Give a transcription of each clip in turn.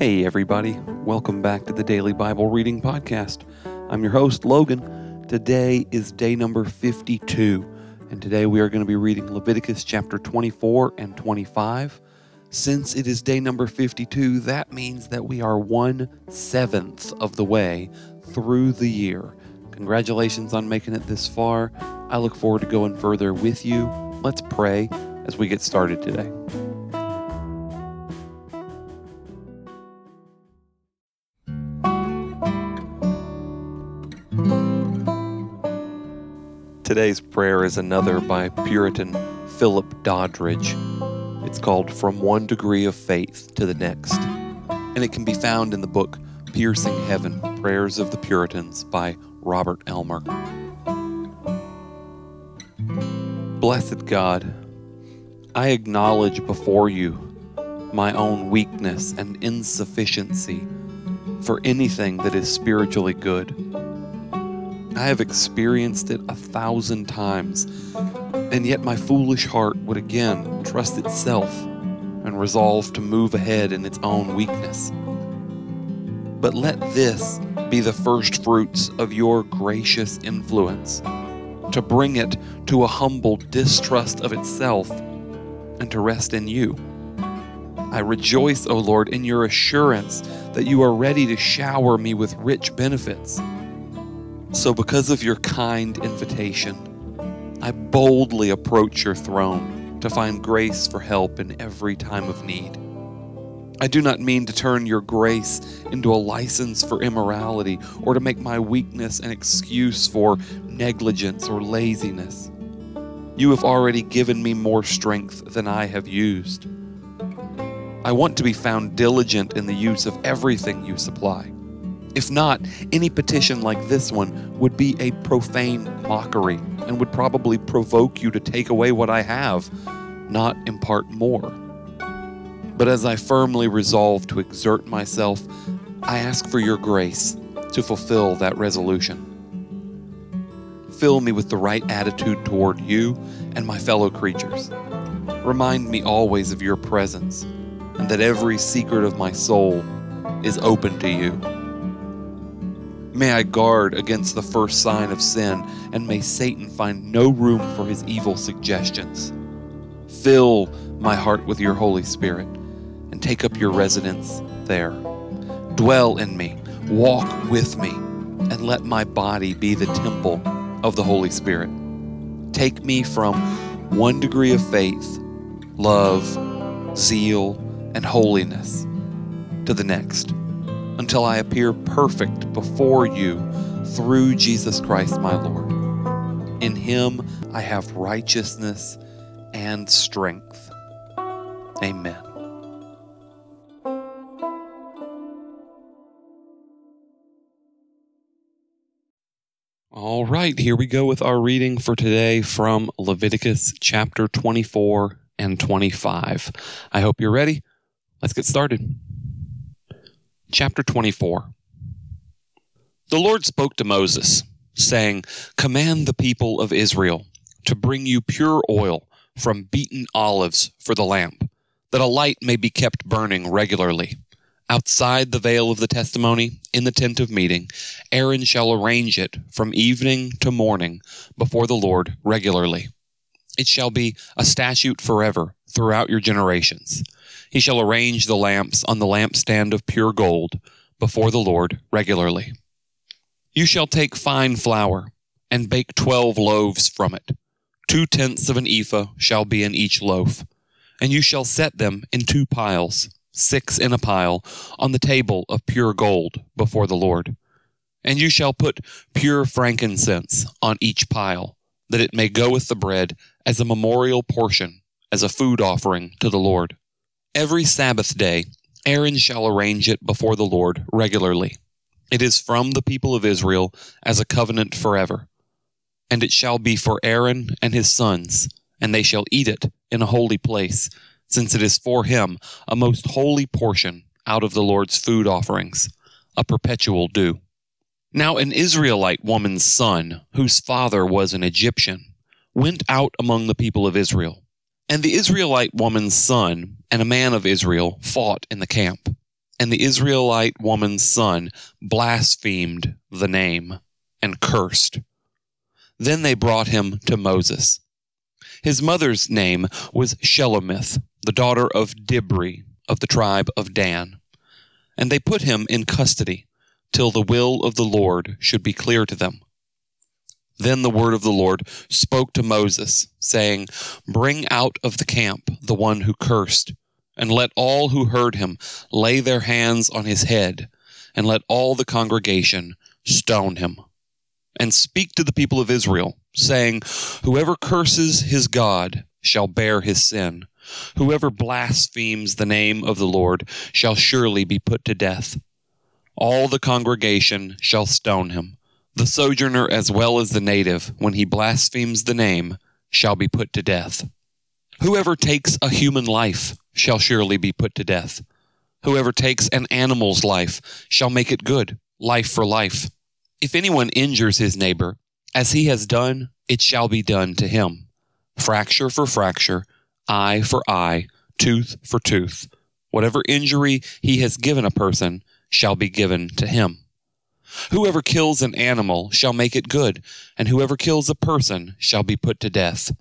Hey, everybody. Welcome back to the Daily Bible Reading Podcast. I'm your host, Logan. Today is day number 52, and today we are going to be reading Leviticus chapter 24 and 25. Since it is day number 52, that means that we are one seventh of the way through the year. Congratulations on making it this far. I look forward to going further with you. Let's pray as we get started today. Today's prayer is another by Puritan Philip Doddridge. It's called From One Degree of Faith to the Next, and it can be found in the book Piercing Heaven Prayers of the Puritans by Robert Elmer. Blessed God, I acknowledge before you my own weakness and insufficiency for anything that is spiritually good. I have experienced it a thousand times, and yet my foolish heart would again trust itself and resolve to move ahead in its own weakness. But let this be the first fruits of your gracious influence, to bring it to a humble distrust of itself and to rest in you. I rejoice, O Lord, in your assurance that you are ready to shower me with rich benefits so, because of your kind invitation, I boldly approach your throne to find grace for help in every time of need. I do not mean to turn your grace into a license for immorality or to make my weakness an excuse for negligence or laziness. You have already given me more strength than I have used. I want to be found diligent in the use of everything you supply. If not, any petition like this one would be a profane mockery and would probably provoke you to take away what I have, not impart more. But as I firmly resolve to exert myself, I ask for your grace to fulfill that resolution. Fill me with the right attitude toward you and my fellow creatures. Remind me always of your presence and that every secret of my soul is open to you. May I guard against the first sign of sin, and may Satan find no room for his evil suggestions. Fill my heart with your Holy Spirit, and take up your residence there. Dwell in me, walk with me, and let my body be the temple of the Holy Spirit. Take me from one degree of faith, love, zeal, and holiness to the next until I appear perfect before you through Jesus Christ my Lord. In him I have righteousness and strength. Amen. All right, here we go with our reading for today from Leviticus chapter 24 and 25. I hope you're ready. Let's get started. Chapter 24 The Lord spoke to Moses, saying, Command the people of Israel to bring you pure oil from beaten olives for the lamp, that a light may be kept burning regularly. Outside the veil of the testimony, in the tent of meeting, Aaron shall arrange it from evening to morning before the Lord regularly. It shall be a statute forever throughout your generations. He shall arrange the lamps on the lampstand of pure gold before the Lord regularly. You shall take fine flour and bake twelve loaves from it. Two tenths of an ephah shall be in each loaf. And you shall set them in two piles, six in a pile, on the table of pure gold before the Lord. And you shall put pure frankincense on each pile, that it may go with the bread as a memorial portion, as a food offering to the Lord. Every Sabbath day, Aaron shall arrange it before the Lord regularly. It is from the people of Israel as a covenant forever. And it shall be for Aaron and his sons, and they shall eat it in a holy place, since it is for him a most holy portion out of the Lord's food offerings, a perpetual due. Now an Israelite woman's son, whose father was an Egyptian, went out among the people of Israel and the Israelite woman's son and a man of Israel fought in the camp. And the Israelite woman's son blasphemed the name and cursed. Then they brought him to Moses. His mother's name was Shelomith, the daughter of Dibri of the tribe of Dan. And they put him in custody till the will of the Lord should be clear to them. Then the word of the Lord spoke to Moses, saying, Bring out of the camp the one who cursed, and let all who heard him lay their hands on his head, and let all the congregation stone him. And speak to the people of Israel, saying, Whoever curses his God shall bear his sin. Whoever blasphemes the name of the Lord shall surely be put to death. All the congregation shall stone him the sojourner as well as the native, when he blasphemes the name, shall be put to death. Whoever takes a human life shall surely be put to death. Whoever takes an animal's life shall make it good, life for life. If anyone injures his neighbor, as he has done, it shall be done to him. Fracture for fracture, eye for eye, tooth for tooth. Whatever injury he has given a person shall be given to him. Whoever kills an animal shall make it good, and whoever kills a person shall be put to death.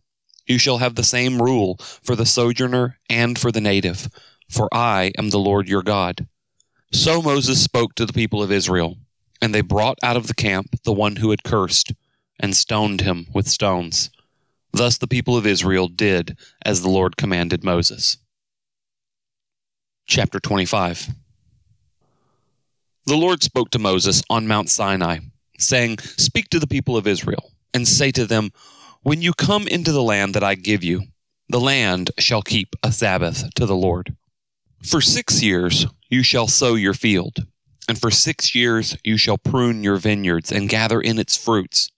You shall have the same rule for the sojourner and for the native, for I am the Lord your God. So Moses spoke to the people of Israel, and they brought out of the camp the one who had cursed, and stoned him with stones. Thus the people of Israel did as the Lord commanded Moses. Chapter 25 the Lord spoke to Moses on Mount Sinai, saying, Speak to the people of Israel, and say to them, When you come into the land that I give you, the land shall keep a Sabbath to the Lord. For six years you shall sow your field, and for six years you shall prune your vineyards and gather in its fruits.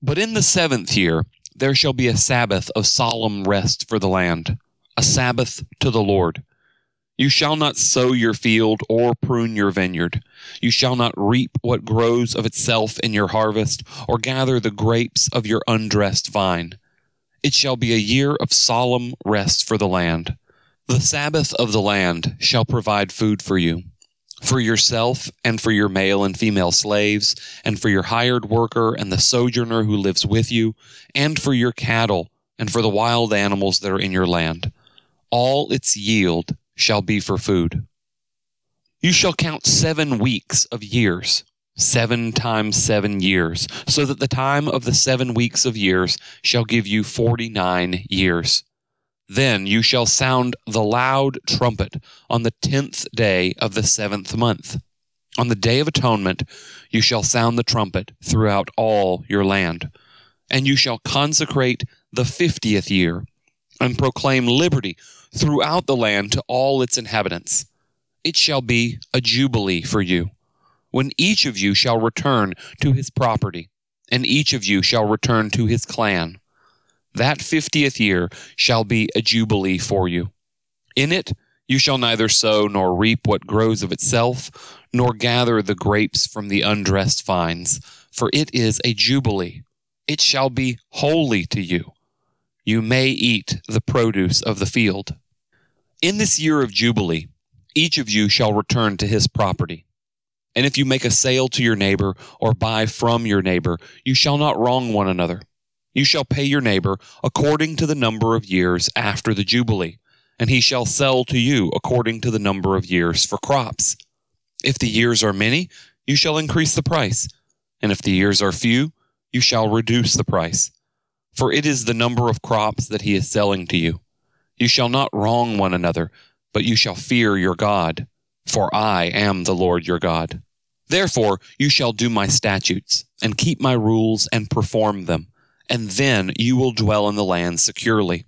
But in the seventh year there shall be a Sabbath of solemn rest for the land, a Sabbath to the Lord. You shall not sow your field or prune your vineyard. You shall not reap what grows of itself in your harvest, or gather the grapes of your undressed vine. It shall be a year of solemn rest for the land. The Sabbath of the land shall provide food for you, for yourself and for your male and female slaves, and for your hired worker and the sojourner who lives with you, and for your cattle, and for the wild animals that are in your land. All its yield shall be for food. You shall count seven weeks of years, seven times seven years, so that the time of the seven weeks of years shall give you forty nine years. Then you shall sound the loud trumpet on the tenth day of the seventh month. On the day of atonement you shall sound the trumpet throughout all your land. And you shall consecrate the fiftieth year, and proclaim liberty throughout the land to all its inhabitants. It shall be a jubilee for you, when each of you shall return to his property, and each of you shall return to his clan. That fiftieth year shall be a jubilee for you. In it you shall neither sow nor reap what grows of itself, nor gather the grapes from the undressed vines, for it is a jubilee. It shall be holy to you. You may eat the produce of the field. In this year of Jubilee, each of you shall return to his property. And if you make a sale to your neighbor or buy from your neighbor, you shall not wrong one another. You shall pay your neighbor according to the number of years after the Jubilee, and he shall sell to you according to the number of years for crops. If the years are many, you shall increase the price, and if the years are few, you shall reduce the price. For it is the number of crops that he is selling to you. You shall not wrong one another, but you shall fear your God, for I am the Lord your God. Therefore you shall do my statutes, and keep my rules, and perform them, and then you will dwell in the land securely.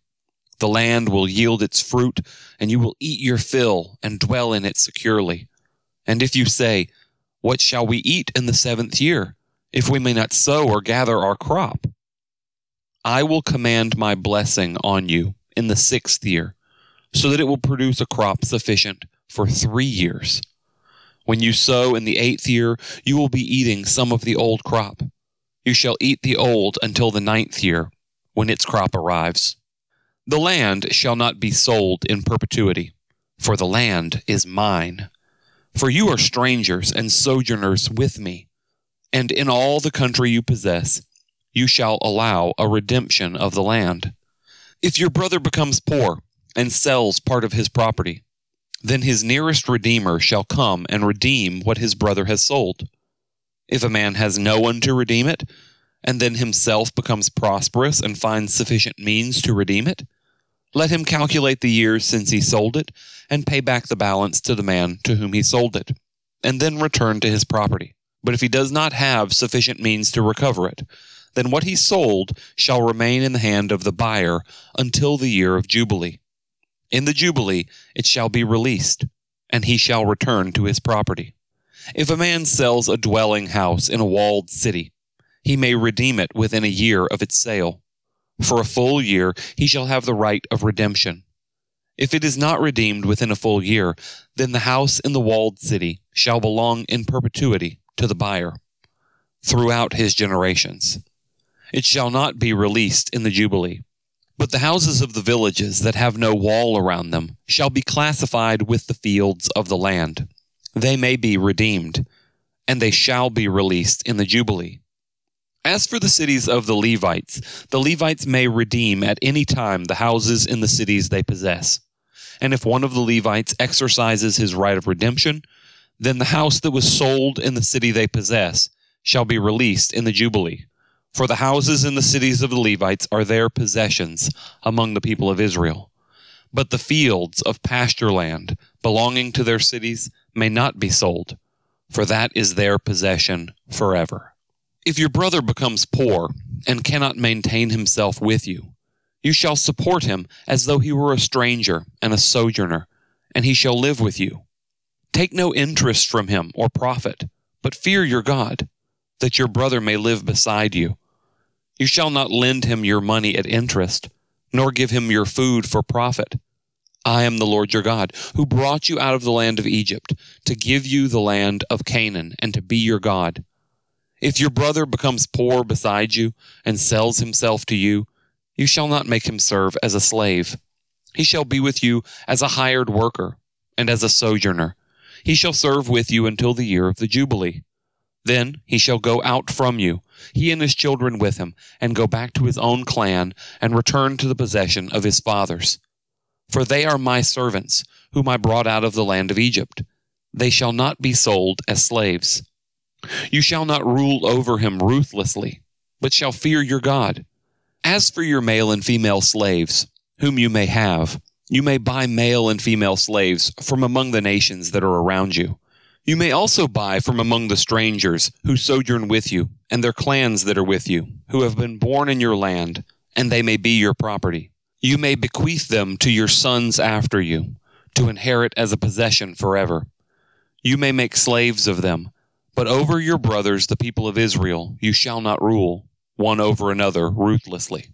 The land will yield its fruit, and you will eat your fill, and dwell in it securely. And if you say, What shall we eat in the seventh year, if we may not sow or gather our crop? I will command my blessing on you in the sixth year, so that it will produce a crop sufficient for three years. When you sow in the eighth year, you will be eating some of the old crop. You shall eat the old until the ninth year, when its crop arrives. The land shall not be sold in perpetuity, for the land is mine. For you are strangers and sojourners with me, and in all the country you possess, you shall allow a redemption of the land. If your brother becomes poor and sells part of his property, then his nearest redeemer shall come and redeem what his brother has sold. If a man has no one to redeem it, and then himself becomes prosperous and finds sufficient means to redeem it, let him calculate the years since he sold it, and pay back the balance to the man to whom he sold it, and then return to his property. But if he does not have sufficient means to recover it, then what he sold shall remain in the hand of the buyer until the year of Jubilee. In the Jubilee it shall be released, and he shall return to his property. If a man sells a dwelling house in a walled city, he may redeem it within a year of its sale. For a full year he shall have the right of redemption. If it is not redeemed within a full year, then the house in the walled city shall belong in perpetuity to the buyer throughout his generations. It shall not be released in the Jubilee. But the houses of the villages that have no wall around them shall be classified with the fields of the land. They may be redeemed, and they shall be released in the Jubilee. As for the cities of the Levites, the Levites may redeem at any time the houses in the cities they possess. And if one of the Levites exercises his right of redemption, then the house that was sold in the city they possess shall be released in the Jubilee. For the houses in the cities of the Levites are their possessions among the people of Israel. But the fields of pasture land belonging to their cities may not be sold, for that is their possession forever. If your brother becomes poor and cannot maintain himself with you, you shall support him as though he were a stranger and a sojourner, and he shall live with you. Take no interest from him or profit, but fear your God, that your brother may live beside you. You shall not lend him your money at interest, nor give him your food for profit. I am the Lord your God, who brought you out of the land of Egypt, to give you the land of Canaan, and to be your God. If your brother becomes poor beside you and sells himself to you, you shall not make him serve as a slave. He shall be with you as a hired worker and as a sojourner. He shall serve with you until the year of the Jubilee. Then he shall go out from you, he and his children with him, and go back to his own clan and return to the possession of his fathers. For they are my servants, whom I brought out of the land of Egypt. They shall not be sold as slaves. You shall not rule over him ruthlessly, but shall fear your God. As for your male and female slaves, whom you may have, you may buy male and female slaves from among the nations that are around you. You may also buy from among the strangers who sojourn with you, and their clans that are with you, who have been born in your land, and they may be your property. You may bequeath them to your sons after you, to inherit as a possession forever. You may make slaves of them but over your brothers, the people of Israel, you shall not rule, one over another ruthlessly.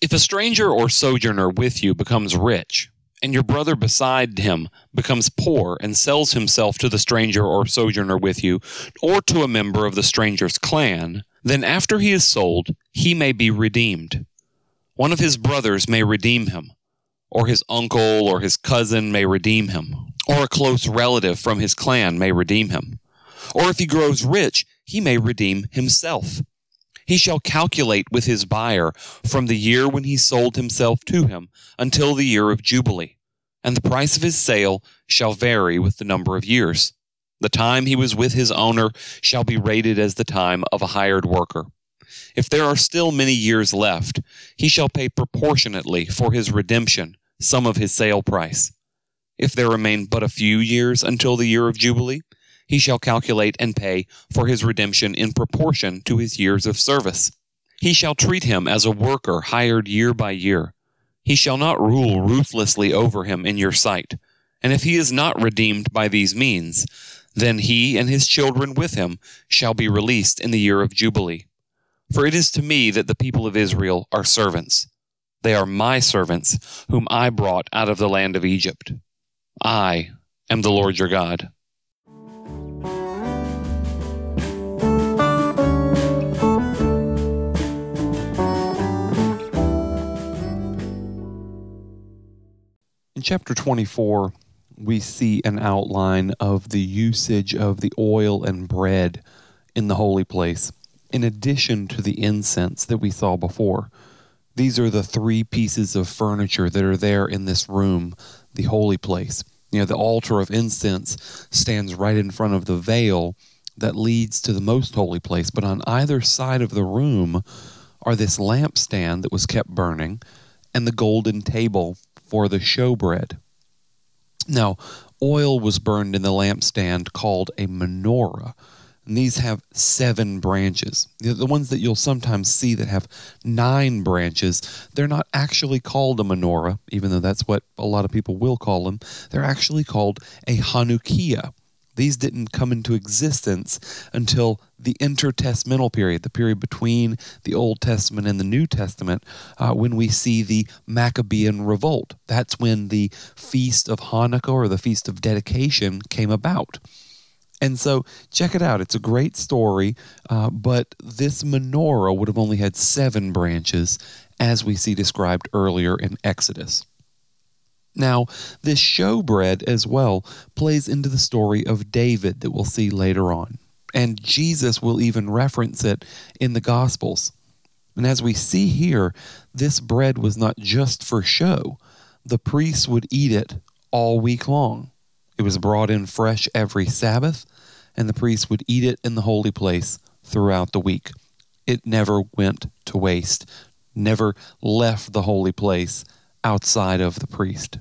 If a stranger or sojourner with you becomes rich, and your brother beside him becomes poor and sells himself to the stranger or sojourner with you, or to a member of the stranger's clan, then after he is sold, he may be redeemed. One of his brothers may redeem him, or his uncle or his cousin may redeem him, or a close relative from his clan may redeem him. Or if he grows rich, he may redeem himself. He shall calculate with his buyer from the year when he sold himself to him until the year of Jubilee, and the price of his sale shall vary with the number of years. The time he was with his owner shall be rated as the time of a hired worker. If there are still many years left, he shall pay proportionately for his redemption some of his sale price. If there remain but a few years until the year of Jubilee, he shall calculate and pay for his redemption in proportion to his years of service. He shall treat him as a worker hired year by year. He shall not rule ruthlessly over him in your sight. And if he is not redeemed by these means, then he and his children with him shall be released in the year of Jubilee. For it is to me that the people of Israel are servants. They are my servants, whom I brought out of the land of Egypt. I am the Lord your God. In chapter 24, we see an outline of the usage of the oil and bread in the holy place, in addition to the incense that we saw before. These are the three pieces of furniture that are there in this room, the holy place. You know, the altar of incense stands right in front of the veil that leads to the most holy place, but on either side of the room are this lampstand that was kept burning and the golden table for the showbread. Now, oil was burned in the lampstand called a menorah. And these have seven branches. The ones that you'll sometimes see that have nine branches, they're not actually called a menorah, even though that's what a lot of people will call them. They're actually called a Hanukkiah. These didn't come into existence until the intertestamental period, the period between the Old Testament and the New Testament, uh, when we see the Maccabean revolt. That's when the Feast of Hanukkah or the Feast of Dedication came about. And so, check it out. It's a great story, uh, but this menorah would have only had seven branches, as we see described earlier in Exodus. Now, this showbread as well plays into the story of David that we'll see later on. And Jesus will even reference it in the Gospels. And as we see here, this bread was not just for show, the priests would eat it all week long. It was brought in fresh every Sabbath, and the priests would eat it in the holy place throughout the week. It never went to waste, never left the holy place outside of the priest.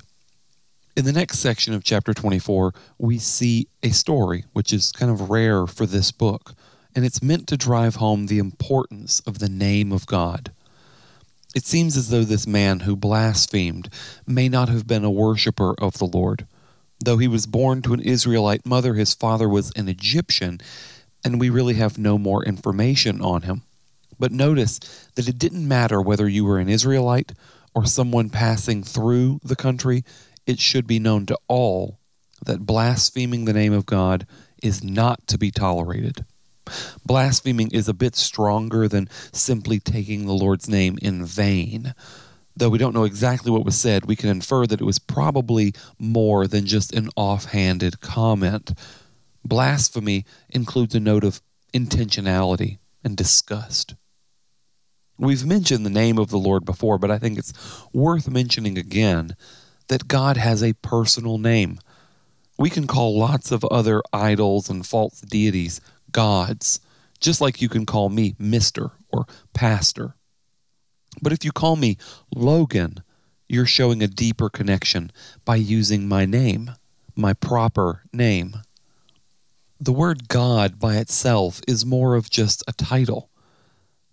In the next section of chapter 24, we see a story which is kind of rare for this book, and it's meant to drive home the importance of the name of God. It seems as though this man who blasphemed may not have been a worshiper of the Lord. Though he was born to an Israelite mother, his father was an Egyptian, and we really have no more information on him. But notice that it didn't matter whether you were an Israelite or someone passing through the country, it should be known to all that blaspheming the name of God is not to be tolerated. Blaspheming is a bit stronger than simply taking the Lord's name in vain. Though we don't know exactly what was said, we can infer that it was probably more than just an offhanded comment. Blasphemy includes a note of intentionality and disgust. We've mentioned the name of the Lord before, but I think it's worth mentioning again that God has a personal name. We can call lots of other idols and false deities gods, just like you can call me Mr. or Pastor. But if you call me Logan, you're showing a deeper connection by using my name, my proper name. The word God by itself is more of just a title,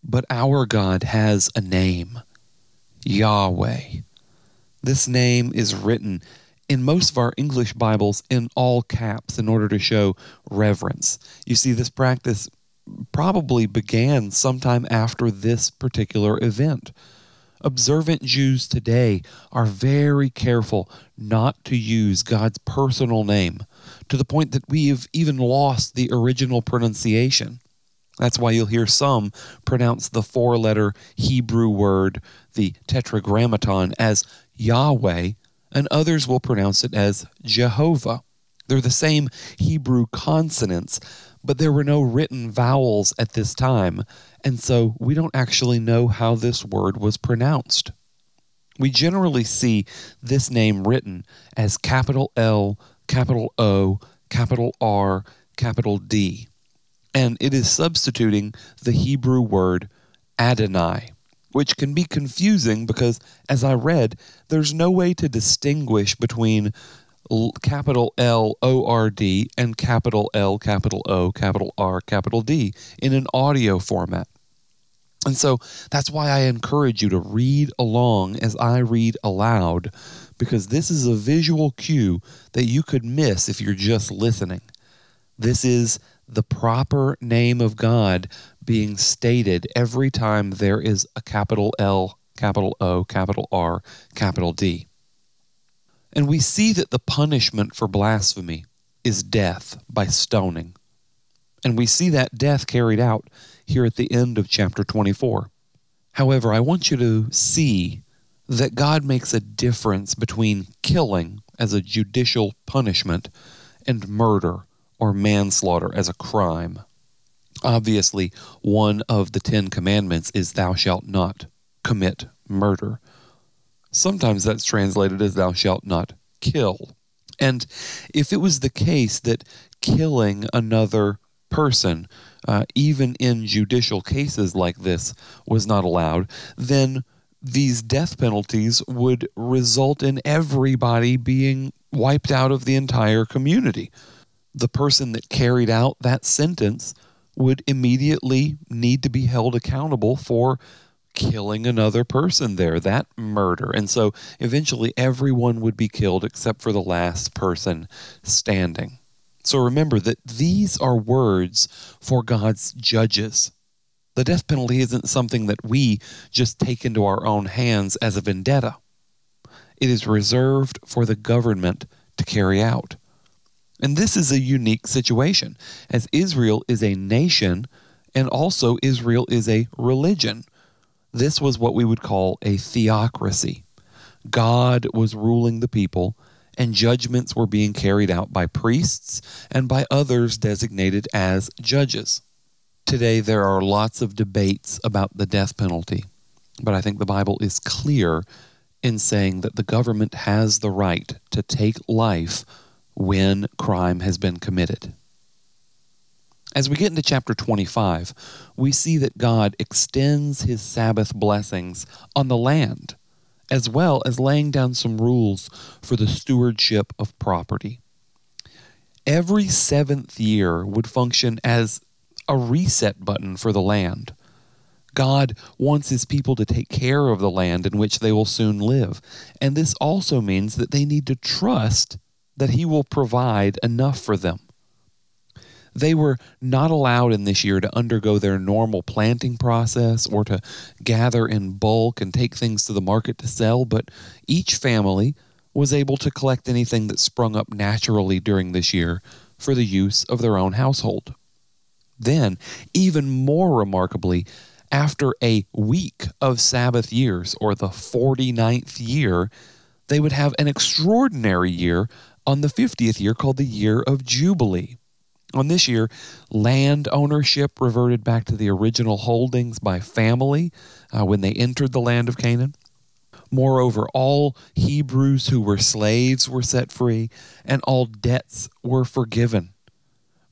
but our God has a name Yahweh. This name is written in most of our English Bibles in all caps in order to show reverence. You see, this practice probably began sometime after this particular event. Observant Jews today are very careful not to use God's personal name to the point that we have even lost the original pronunciation. That's why you'll hear some pronounce the four letter Hebrew word, the tetragrammaton, as Yahweh, and others will pronounce it as Jehovah. They're the same Hebrew consonants, but there were no written vowels at this time, and so we don't actually know how this word was pronounced. We generally see this name written as capital L, capital O, capital R, capital D, and it is substituting the Hebrew word Adonai which can be confusing because, as I read, there's no way to distinguish between capital L O R D and capital L, capital O, capital R, capital D in an audio format. And so that's why I encourage you to read along as I read aloud, because this is a visual cue that you could miss if you're just listening. This is the proper name of God being stated every time there is a capital L, capital O, capital R, capital D. And we see that the punishment for blasphemy is death by stoning. And we see that death carried out here at the end of chapter 24. However, I want you to see that God makes a difference between killing as a judicial punishment and murder or manslaughter as a crime. Obviously, one of the Ten Commandments is thou shalt not commit murder. Sometimes that's translated as thou shalt not kill. And if it was the case that killing another person, uh, even in judicial cases like this, was not allowed, then these death penalties would result in everybody being wiped out of the entire community. The person that carried out that sentence would immediately need to be held accountable for killing another person there, that murder. And so eventually everyone would be killed except for the last person standing. So remember that these are words for God's judges. The death penalty isn't something that we just take into our own hands as a vendetta. It is reserved for the government to carry out. And this is a unique situation, as Israel is a nation and also Israel is a religion. This was what we would call a theocracy. God was ruling the people, and judgments were being carried out by priests and by others designated as judges. Today, there are lots of debates about the death penalty, but I think the Bible is clear in saying that the government has the right to take life when crime has been committed. As we get into chapter 25, we see that God extends his Sabbath blessings on the land, as well as laying down some rules for the stewardship of property. Every seventh year would function as a reset button for the land. God wants his people to take care of the land in which they will soon live. And this also means that they need to trust that he will provide enough for them. They were not allowed in this year to undergo their normal planting process or to gather in bulk and take things to the market to sell, but each family was able to collect anything that sprung up naturally during this year for the use of their own household. Then, even more remarkably, after a week of Sabbath years, or the 49th year, they would have an extraordinary year on the 50th year called the Year of Jubilee. On this year, land ownership reverted back to the original holdings by family uh, when they entered the land of Canaan. Moreover, all Hebrews who were slaves were set free, and all debts were forgiven.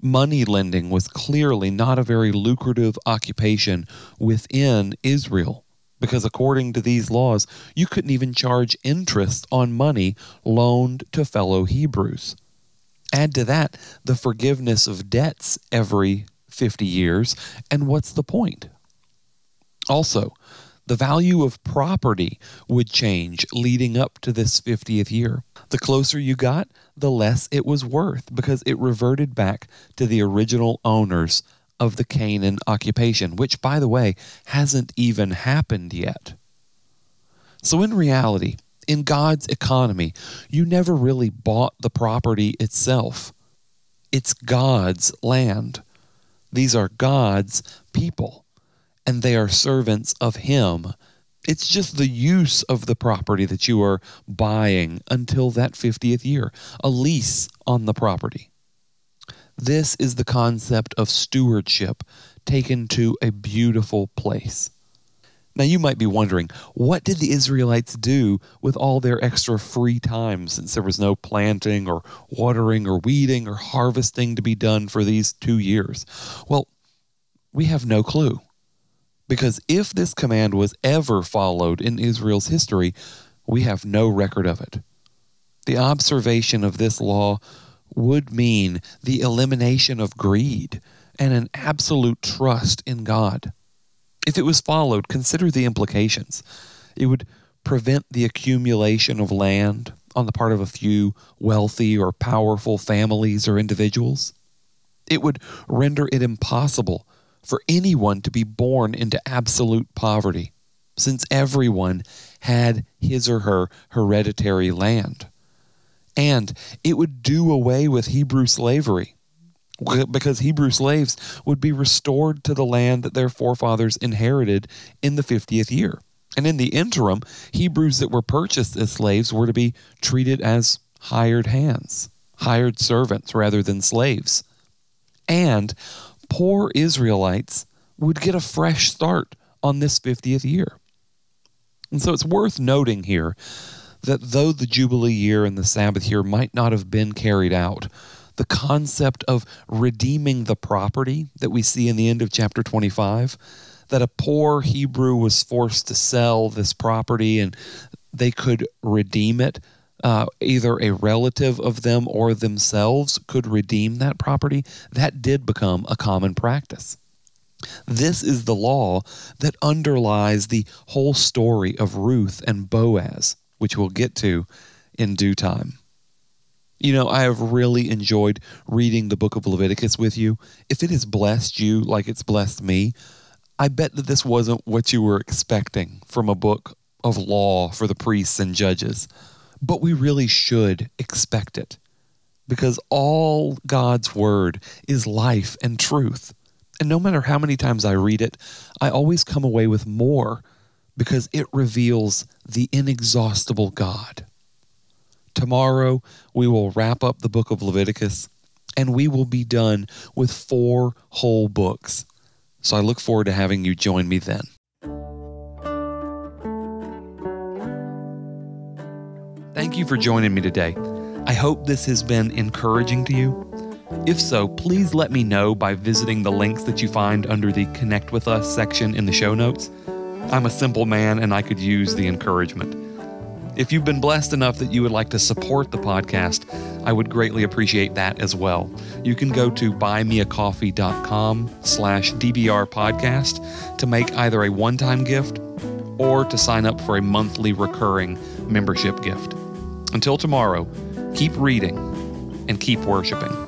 Money lending was clearly not a very lucrative occupation within Israel, because according to these laws, you couldn't even charge interest on money loaned to fellow Hebrews. Add to that the forgiveness of debts every 50 years, and what's the point? Also, the value of property would change leading up to this 50th year. The closer you got, the less it was worth because it reverted back to the original owners of the Canaan occupation, which, by the way, hasn't even happened yet. So, in reality, in God's economy, you never really bought the property itself. It's God's land. These are God's people, and they are servants of Him. It's just the use of the property that you are buying until that 50th year, a lease on the property. This is the concept of stewardship taken to a beautiful place. Now, you might be wondering, what did the Israelites do with all their extra free time since there was no planting or watering or weeding or harvesting to be done for these two years? Well, we have no clue. Because if this command was ever followed in Israel's history, we have no record of it. The observation of this law would mean the elimination of greed and an absolute trust in God. If it was followed, consider the implications. It would prevent the accumulation of land on the part of a few wealthy or powerful families or individuals. It would render it impossible for anyone to be born into absolute poverty, since everyone had his or her hereditary land. And it would do away with Hebrew slavery because Hebrew slaves would be restored to the land that their forefathers inherited in the 50th year. And in the interim, Hebrews that were purchased as slaves were to be treated as hired hands, hired servants rather than slaves. And poor Israelites would get a fresh start on this 50th year. And so it's worth noting here that though the Jubilee year and the Sabbath year might not have been carried out, the concept of redeeming the property that we see in the end of chapter 25, that a poor Hebrew was forced to sell this property and they could redeem it. Uh, either a relative of them or themselves could redeem that property. That did become a common practice. This is the law that underlies the whole story of Ruth and Boaz, which we'll get to in due time. You know, I have really enjoyed reading the book of Leviticus with you. If it has blessed you like it's blessed me, I bet that this wasn't what you were expecting from a book of law for the priests and judges. But we really should expect it because all God's word is life and truth. And no matter how many times I read it, I always come away with more because it reveals the inexhaustible God. Tomorrow, we will wrap up the book of Leviticus and we will be done with four whole books. So I look forward to having you join me then. Thank you for joining me today. I hope this has been encouraging to you. If so, please let me know by visiting the links that you find under the Connect with Us section in the show notes. I'm a simple man and I could use the encouragement. If you've been blessed enough that you would like to support the podcast, I would greatly appreciate that as well. You can go to buymeacoffee.com slash DBR podcast to make either a one-time gift or to sign up for a monthly recurring membership gift. Until tomorrow, keep reading and keep worshiping.